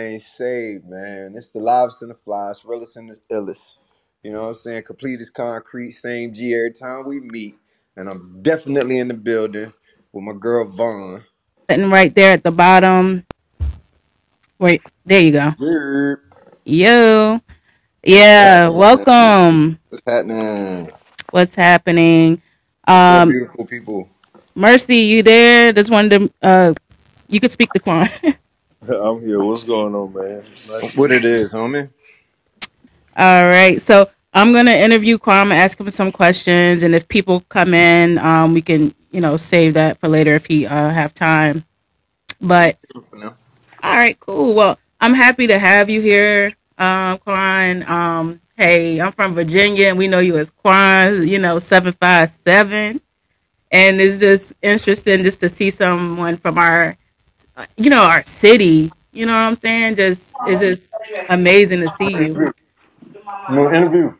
ain't saved, man. It's the livest and the flies, realest and the illest. You know what I'm saying? Complete as concrete, same G every time we meet. And I'm definitely in the building with my girl Vaughn. Sitting right there at the bottom. Wait, there you go. Yerp. Yo. Yeah, welcome. What's happening? What's happening? Um, beautiful people. Mercy, you there? Just wanted to uh you could speak to Quan. I'm here. What's going on, man? Nice What it is, homie? All right. So I'm gonna interview Kwame, ask him some questions, and if people come in, um, we can, you know, save that for later if he uh have time. But For now. all right, cool. Well, I'm happy to have you here, um, Quan. Um, hey, I'm from Virginia, and we know you as Quan. You know, seven five seven, and it's just interesting just to see someone from our, you know, our city. You know what I'm saying? Just it's just amazing to see you. No interview.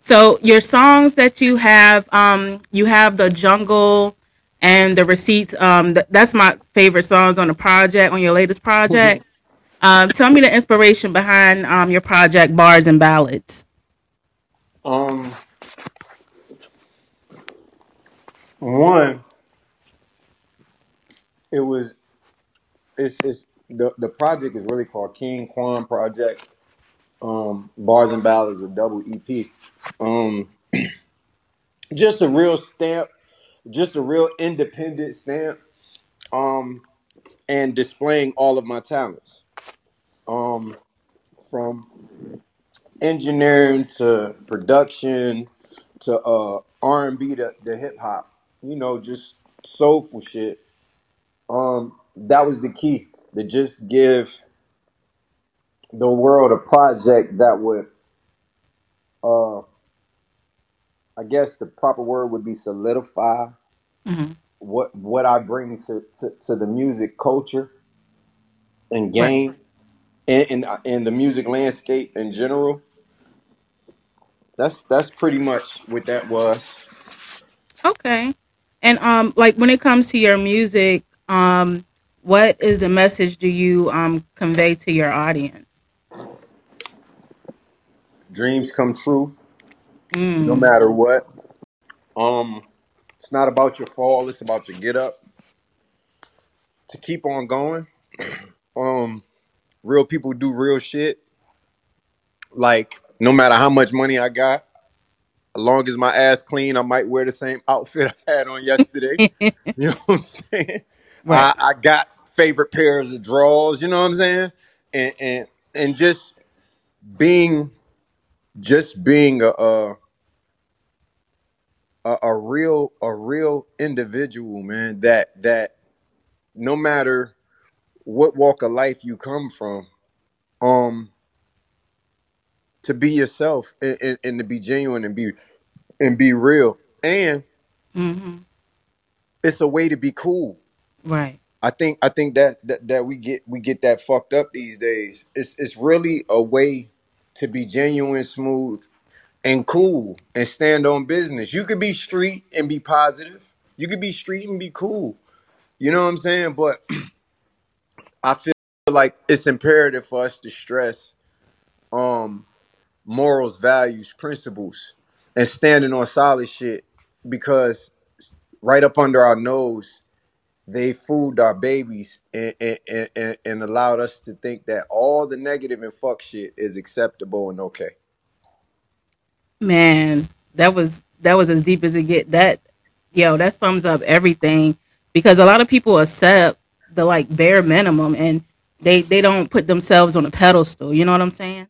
So your songs that you have, um, you have the jungle and the receipts. Um, th- that's my favorite songs on the project, on your latest project. Um, tell me the inspiration behind um your project, Bars and Ballads. Um, one, it was it's it's the the project is really called King Quan Project. Um, Bars and Ballads, a double EP. Um, just a real stamp, just a real independent stamp. Um, and displaying all of my talents. Um, from engineering to production to uh R and B to, to hip hop. You know, just soulful shit. Um, that was the key to just give the world a project that would uh I guess the proper word would be solidify hmm what what I bring to, to, to the music culture and Right. game and, and and the music landscape in general. That's that's pretty much what that was. Okay. And um, like when it comes to your music, um, what is the message do you um convey to your audience? Dreams come true no Mm, matter what. Um, it's not about your fall. It's about your get up to keep on going. Um, real people do real shit. Like no matter how much money I got, as long as my ass clean, I might wear the same outfit I had on yesterday. You know what I'm saying? Right. I, I got favorite pairs of drawers. You know what I'm saying? And and and just being just being a a, a, a real a real individual, man. That that no matter what walk of life you come from, um, to be yourself and, and, and to be genuine and be and be real. And hmm it's a way to be cool. Right. I think I think that, that that we get we get that fucked up these days. It's it's really a way to be genuine, smooth, and cool and stand on business. You could be street and be positive. You could be street and be cool. You know what I'm saying? But I feel like it's imperative for us to stress um morals, values, principles, and standing on solid shit because right up under our nose they fooled our babies and, and, and, and and allowed us to think that all the negative and fuck shit is acceptable and okay. Man, that was that was as deep as it get. That yo, that sums up everything because a lot of people accept the like bare minimum and they they don't put themselves on a pedestal. You know what I'm saying?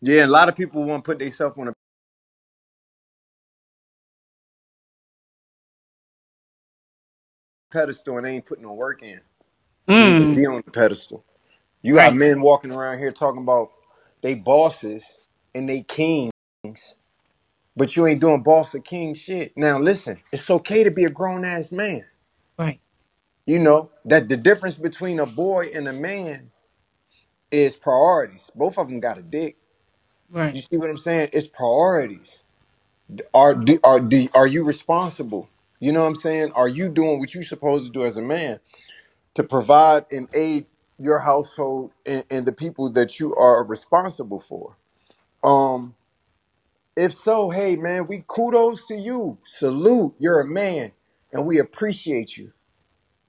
Yeah, and a lot of people want to put themselves on a pedestal and they ain't putting no work in. You Mm, be on the pedestal. You got right. men walking around here talking about they bosses and they kings, but you ain't doing boss or king shit. Now listen, it's okay to be a grown ass man. Right. You know that the difference between a boy and a man is priorities. Both of them got a dick. Right. You see what I'm saying? It's priorities. Are do, are do, are you responsible? You know what I'm saying? Are you doing what you're supposed to do as a man to provide and aid your household and, and the people that you are responsible for? Um, if so, hey man, we kudos to you. Salute, you're a man, and we appreciate you.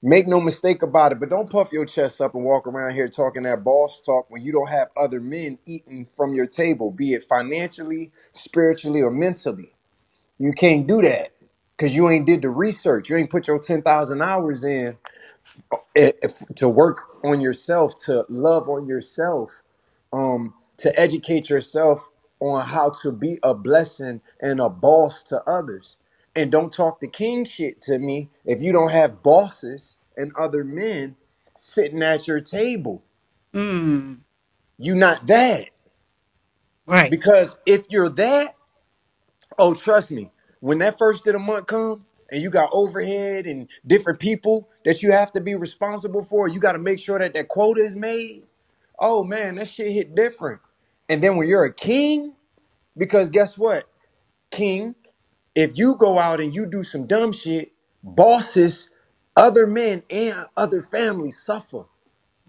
Make no mistake about it, but don't puff your chest up and walk around here talking that boss talk when you don't have other men eating from your table, be it financially, spiritually, or mentally. You can't do that because you ain't did the research. You ain't put your 10,000 hours in eh, if- to work on yourself, to love on yourself, um, to educate yourself on how to be a blessing and a boss to others. And don't talk the king shit to me if you don't have bosses and other men sitting at your table. Mm, You not that. right. Because if you're that, oh trust me, when that first of the month come and you got overhead and different people that you have to be responsible for, you got to make sure that that quota is made. Oh man, that shit hit different. And then when you're a king, because guess what? King, if you go out and you do some dumb shit, bosses, other men and other families suffer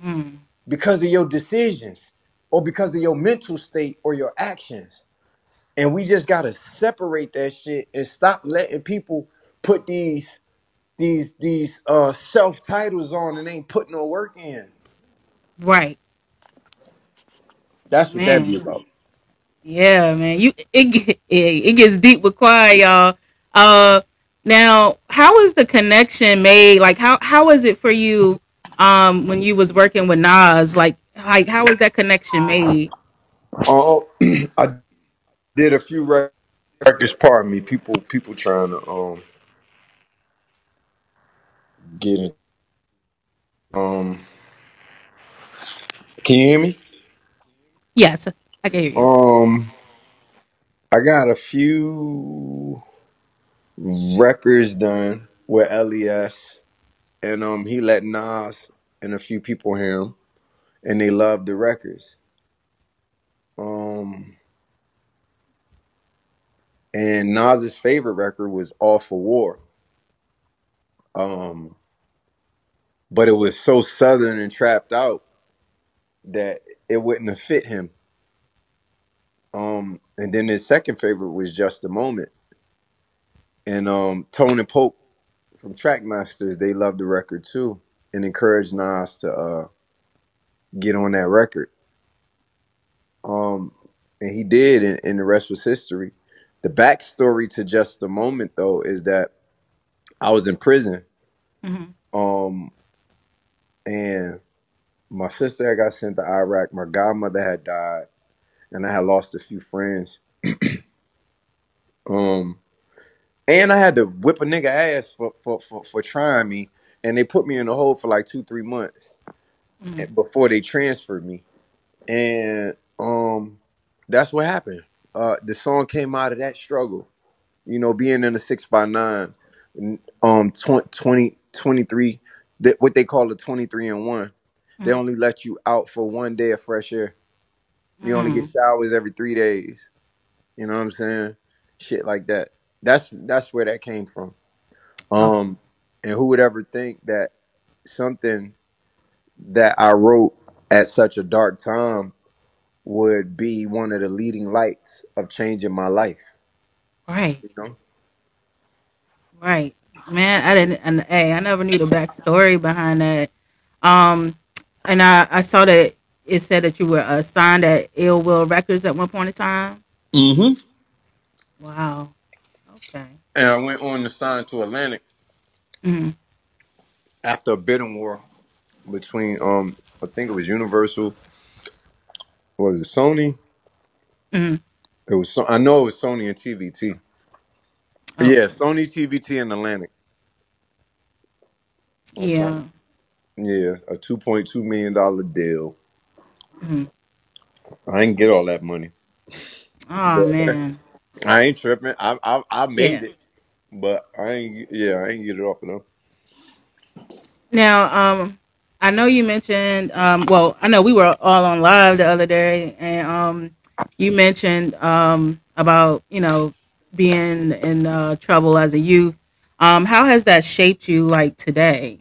Mm, because of your decisions or because of your mental state or your actions. And we just gotta separate that shit and stop letting people put these these these uh self titles on and ain't putting no work in. right. That's what that be Man. about. Yeah, man. You it get- it, it gets deep with quiet, y'all. Uh now, how is the connection made? Like how how is it for you um when you was working with Nas? Like like how was that connection made? Oh, I did a few rec- records. Pardon me, people people trying to um get it. Um, can you hear me? Yes, I can hear you. Um, I got a few records done with Les, and um, he let Nas and a few people hear him, and they loved the records. Um, and Nas's favorite record was "All for War." Um, but it was so southern and trapped out that it wouldn't have fit him. Um, and then his second favorite was "Just a Moment," and um, and Poke from Trackmasters they loved the record too, and encouraged Nas to uh get on that record. Um, and he did, and, and the rest was history. The backstory to just the moment, though, is that I was in prison, hmm um, and my sister had got sent to Iraq. My godmother had died, and I had lost a few friends. Um, and I had to whip a nigga ass for for for, for trying me, and they put me in the hole for like two three months hmm before they transferred me. And um, that's what happened. Uh, the song came out of that struggle. you know, being in a six by nine, um, 20, 23, that what they call a 23 and one. They hmm only let you out for one day of fresh air. You only get mm showers every three days. You know what I'm saying? Shit like that. That's that's where that came from. Um, and who would ever think that something that I wrote at such a dark time would be one of the leading lights of changing my life? Right. You know? Right. Man, I didn't and hey, I never knew the backstory behind that. Um and I, I saw that it said that you were uh, signed at Ill Will Records at one point in time. Mm-hmm. Wow. Okay. And I went on to sign to Atlantic hmm after a bidding war between um I think it was Universal, what was it Sony? hmm It was I know it was Sony and TVT. Yeah, Sony, TVT, and Atlantic Yeah. Yeah, a two point two million dollar deal. hmm I didn't get all that money, Oh man. I ain't tripping. I I, I made Yeah. it, but I ain't. Yeah, I ain't get it off of them. Now, um, I know you mentioned. Um, well, I know we were all on live the other day, and um, you mentioned um about you know being in uh, trouble as a youth. Um, how has that shaped you like today?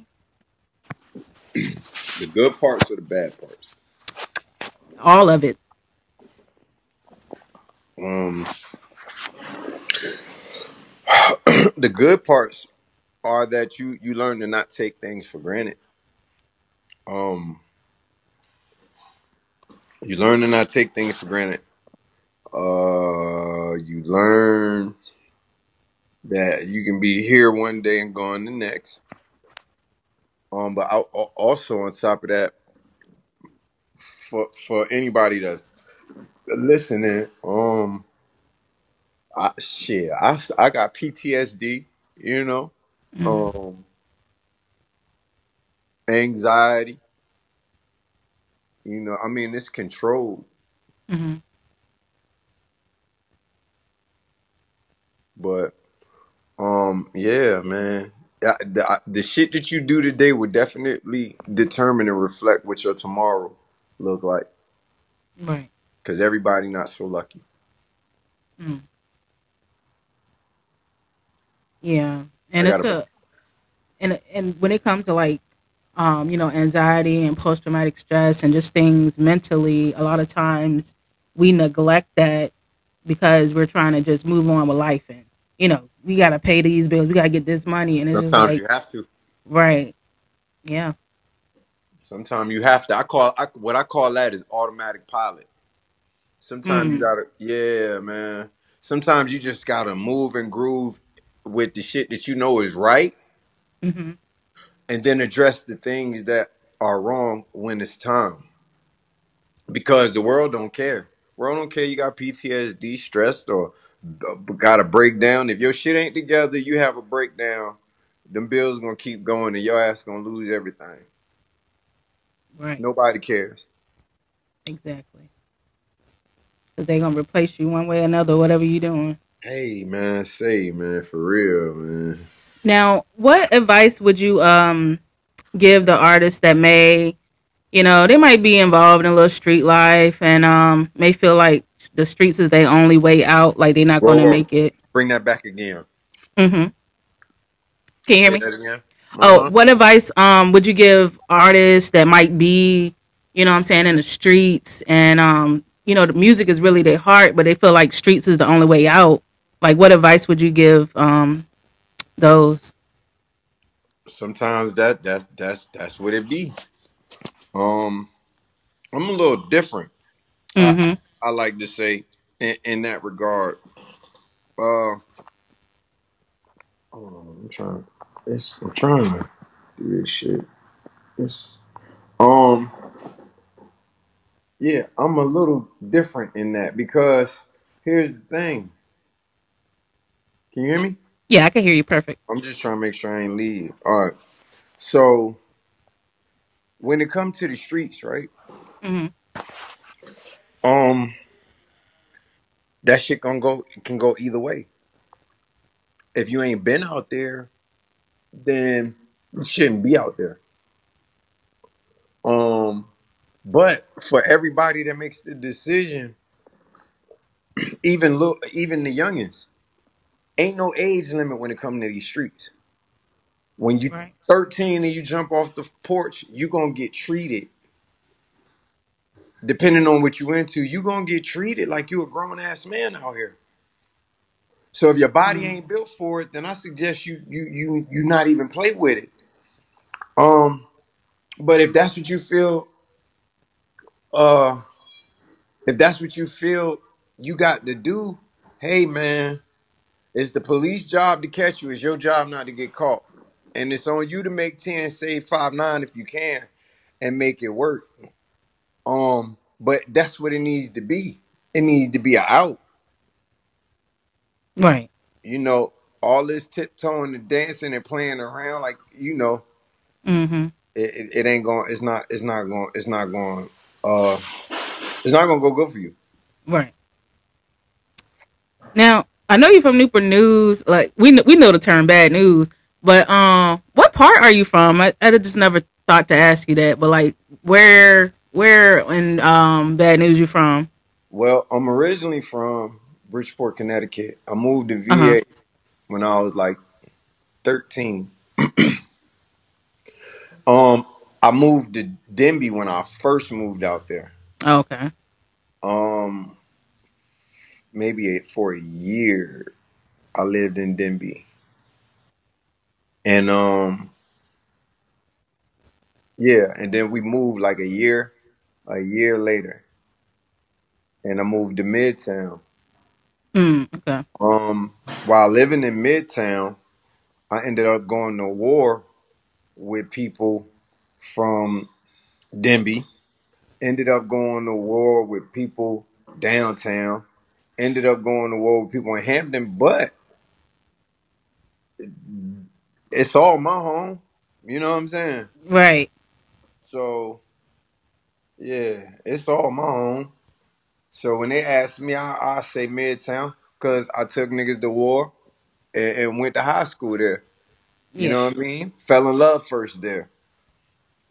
The good parts or the bad parts? All of it. Um, the good parts are that you you learn to not take things for granted. Um, you learn to not take things for granted. Uh, you learn that you can be here one day and gone the next. Um, but I, also on top of that, for for anybody that's listening, um, I, shit, I I got PTSD, you know, Mm-hmm. um, anxiety, you know. I mean, it's controlled, Mm-hmm. but um, yeah, man. The, I- the shit that you do today will definitely determine and reflect what your tomorrow look like. Right. Cause everybody not so lucky. Mm. Yeah. And it's a and and when it comes to like um, you know, anxiety and post traumatic stress and just things mentally, a lot of times we neglect that because we're trying to just move on with life and you know, we gotta pay these bills, we gotta get this money and it's just Sometimes like you have to. right. Yeah. Sometimes you have to. I call I, what I call that is automatic pilot. Sometimes you Mm. gotta, yeah, man. Sometimes you just gotta move and groove with the shit that you know is right, Mm-hmm. And then address the things that are wrong when it's time. Because the world don't care. World don't care. You got PTSD, stressed, or got a breakdown. If your shit ain't together, you have a breakdown. Them bills gonna keep going, and your ass gonna lose everything. Right. Nobody cares. Exactly. Because they're gonna replace you one way or another, whatever you're doing. Hey man, say man, for real, man. Now, what advice would you um give the artists that may, you know, they might be involved in a little street life and um may feel like the streets is their only way out, like they're not going to make it. Bring that back again. Mm-hmm. Can you hear me? that again. Oh, Uh-huh. what advice um would you give artists that might be, you know what I'm saying, in the streets and um, you know, the music is really their heart, but they feel like streets is the only way out. Like what advice would you give um those? Sometimes that that's that's that's what it be. Um, I'm a little different. I Mm-hmm. I like to say in, in that regard. Uh, hold on, I'm trying. It's, I'm trying to do this shit. It's um, yeah, I'm a little different in that because here's the thing. Can you hear me? Yeah, I can hear you perfect. I'm just trying to make sure I ain't leave. All right. So when it comes to the streets, right? Mm-hmm. Um, that shit gonna go can go either way. If you ain't been out there, then you shouldn't be out there. Um, but for everybody that makes the decision, even look, even the youngins, ain't no age limit when it comes to these streets. When you Right. 13 and you jump off the porch, you're gonna get treated. Depending on what you into, you're gonna get treated like you a grown ass man out here. So if your body Mm. ain't built for it, then I suggest you you you you not even play with it. Um, but if that's what you feel, uh, if that's what you feel you got to do, hey man, it's the police job to catch you. It's your job not to get caught, and it's on you to make ten, save five nine if you can, and make it work. Um, but that's what it needs to be. It needs to be a out. Right. You know, all this tiptoeing and dancing and playing around, like you know, Mm-hmm. it, it, it ain't going. It's not. It's not going. It's not going. Uh, it's not gonna go good for you. Right. Now, I know you're from Newport News. Like we we know the term bad news, but um, what part are you from? I, I just never thought to ask you that. But like, where where in um bad news you from? Well, I'm originally from Bridgeport, Connecticut. I moved to. VA when I was like 13. Um, I moved to Denbigh when I first moved out there. Okay. Um, maybe a, for a year, I lived in Denbigh, and um, yeah, and then we moved like a year, a year later, and I moved to Midtown. Mm, okay. Um, while living in Midtown, I ended up going to war with people from Denbigh. Ended up going to war with people downtown. Ended up going to war with people in Hampton, but it's all my home. You know what I'm saying? Right. So yeah, it's all my home. So when they ask me, I, I say Midtown because I took niggas to war and, and went to high school there. You Yeah. know what I mean? Fell in love first there.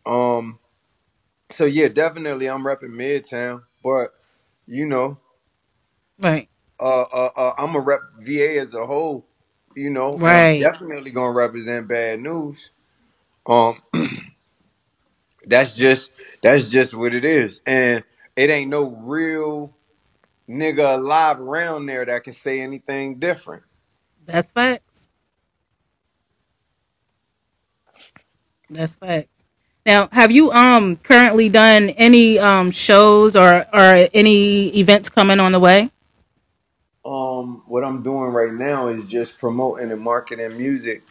Um. So yeah, definitely I'm repping Midtown, but you know, Right. uh, uh, uh I'm a rep VA as a whole. You know, and I'm Right. definitely gonna represent Bad News. Um, that's just that's just what it is, and it ain't no real nigga alive around there that can say anything different. That's facts. That's facts. Now, have you um currently done any um shows or or any events coming on the way? Um, what I'm doing right now is just promoting and marketing music,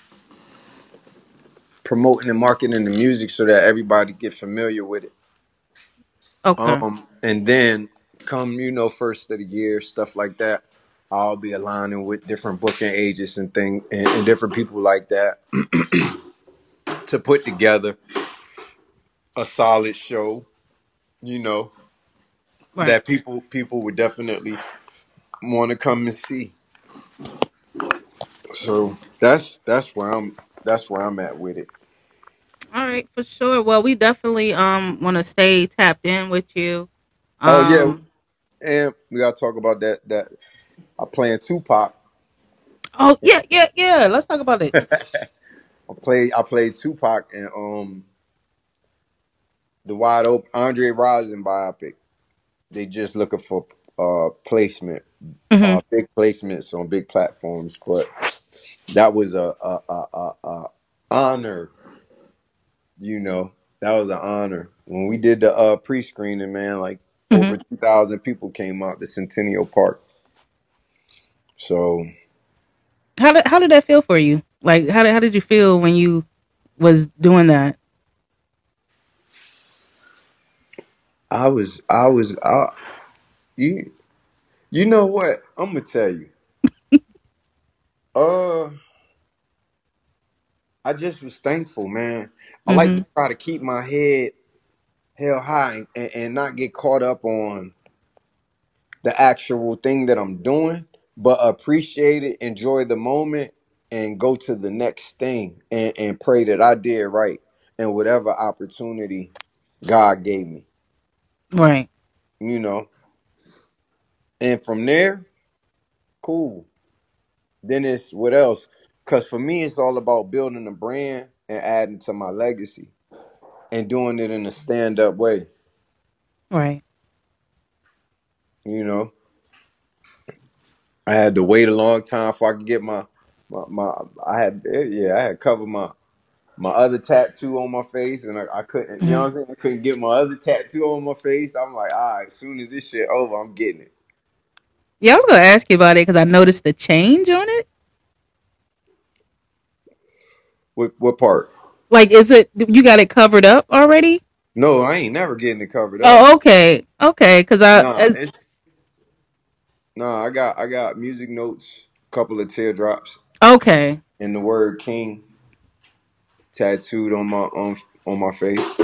promoting and marketing the music so that everybody get familiar with it. Okay. Um, and then come, you know, first of the year, stuff like that. I'll be aligning with different booking agents and thing and, and different people like that to put together a solid show, you know, Right. that people people would definitely want to come and see. So that's that's where I'm that's where I'm at with it. All right, for sure. Well, we definitely um want to stay tapped in with you. Oh yeah, Um. and we gotta talk about that that I playing Tupac. Oh yeah, yeah, yeah. Let's talk about it. I played I played Tupac and um the wide open Andre Rison biopic. They just looking for uh placement, hmm uh big placements on big platforms, but that was a a a, a, honor, you know. That was an honor. When we did the uh pre screening, man, like hmm over two thousand people came out to Centennial Park. So How did how did that feel for you? Like how did how did you feel when you was doing that? I was I was I you you know what? I'm gonna tell you. Uh I just was thankful, man. I like hmm to try to keep my head held high and, and not get caught up on the actual thing that I'm doing, but appreciate it, enjoy the moment, and go to the next thing and, and pray that I did right and whatever opportunity God gave me, Right. you know. And from there, cool. Then it's what else? Because for me, it's all about building a brand and adding to my legacy and doing it in a stand up way, Right. you know. I had to wait a long time before I could get my my, my I had yeah I had covered my my other tattoo on my face and I, I couldn't you know what I'm mm-hmm. saying I couldn't get my other tattoo on my face. I'm like all right, as soon as this shit over, I'm getting it. Yeah, I was gonna ask you about it because I noticed the change on it. What what part? Like, is it you got it covered up already? No, I ain't never getting it covered up. Oh, okay, okay. Because I Nah, as, it's nah. I got I got music notes, a couple of teardrops, okay, and the word King tattooed on my on on my face.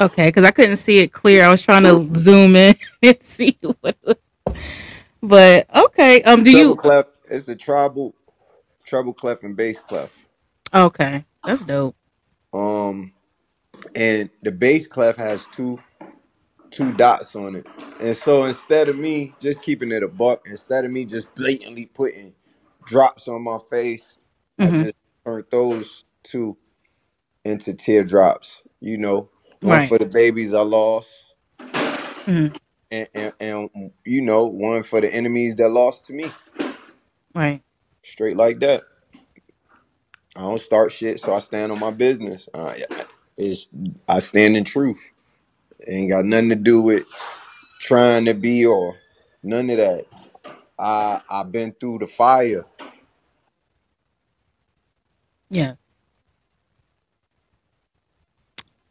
okay. Because I couldn't see it clear. I was trying to zoom in and see what. But okay. Um. Do Treble you? clef. It's a tribal treble clef and bass clef. Okay, that's dope. Um, and the bass clef has two two dots on it. And so instead of me just keeping it a buck, instead of me just blatantly putting drops on my face, I hmm just turned those two into teardrops. You know, one Right. for the babies I lost, hmm and, and and you know, one for the enemies that lost to me. Right. Straight like that. I don't start shit, so I stand on my business. Uh, it's I stand in truth. It ain't got nothing to do with trying to be or none of that. I I've been through the fire. Yeah.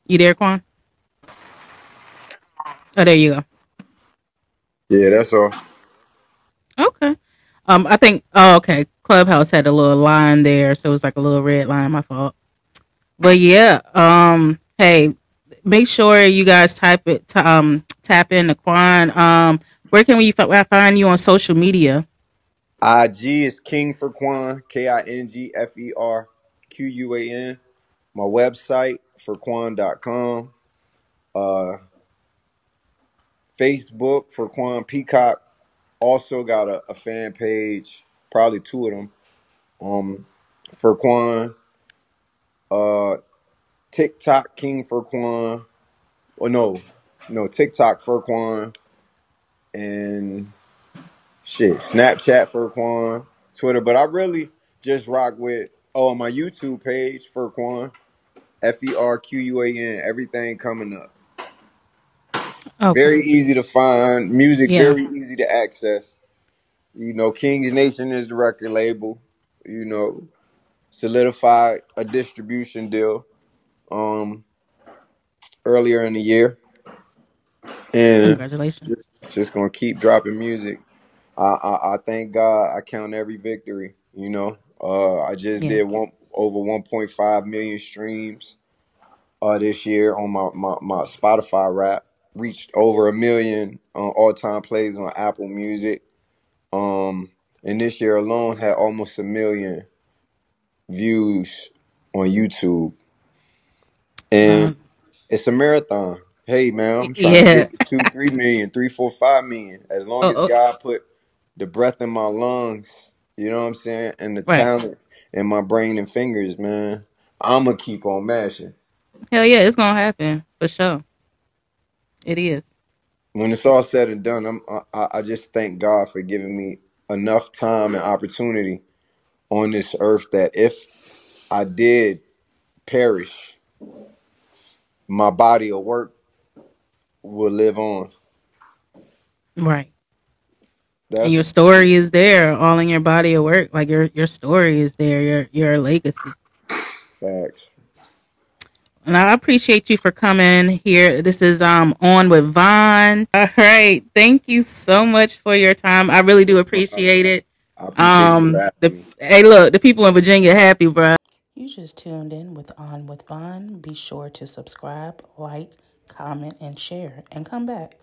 You there, Quan? Oh, there you go. Yeah, that's all. Okay. Um, I think. Oh, okay. Clubhouse had a little line there, so it was like a little red line. My fault. But yeah. Um. Hey, make sure you guys type it. T- um. Tap in the Quan. Um. Where can we f- find you on social media? IG is King for Quan, K I N G F E R Q U A N. My website for Quan.com. Uh Facebook for Quan Peacock. Also got a, a fan page, probably two of them. Um for Quan. Uh TikTok King for Quan. Well no, no, TikTok for Quan and shit, Snapchat for Quan, Twitter, but I really just rock with oh my YouTube page for Quan, F E R Q U A N, everything coming up. Okay. Very easy to find, music Yeah. very easy to access. You know, King's Nation is the record label. You know, solidified a distribution deal um earlier in the year, and Congratulations. just just gonna keep dropping music. I, I I thank God. I count every victory. You know, uh, I just Yeah. did one over 1.5 million streams uh this year on my my, my Spotify rap. Reached over a million uh, all time plays on Apple Music. Um, and this year alone had almost a million views on YouTube. And Um. it's a marathon. Hey man, I'm trying to Yeah. get to two, three million, three, four, five million. As long Oh. as oh God put the breath in my lungs, you know what I'm saying, and the right. talent in my brain and fingers, man, I'ma keep on mashing. Hell yeah, it's gonna happen for sure. It is. When it's all said and done, I'm I, I just thank God for giving me enough time and opportunity on this earth that if I did perish, my body of work will live on. Right. And your story is there, all in your body of work. Like your your story is there, your your legacy. facts. And I appreciate you for coming here. This is um on with Vaughn. All right. Thank you so much for your time. I really do appreciate it. Appreciate Um the hey look, the people in Virginia happy, bro. You just tuned in with On with Vaughn. Be sure to subscribe, like, comment, and share, and come back.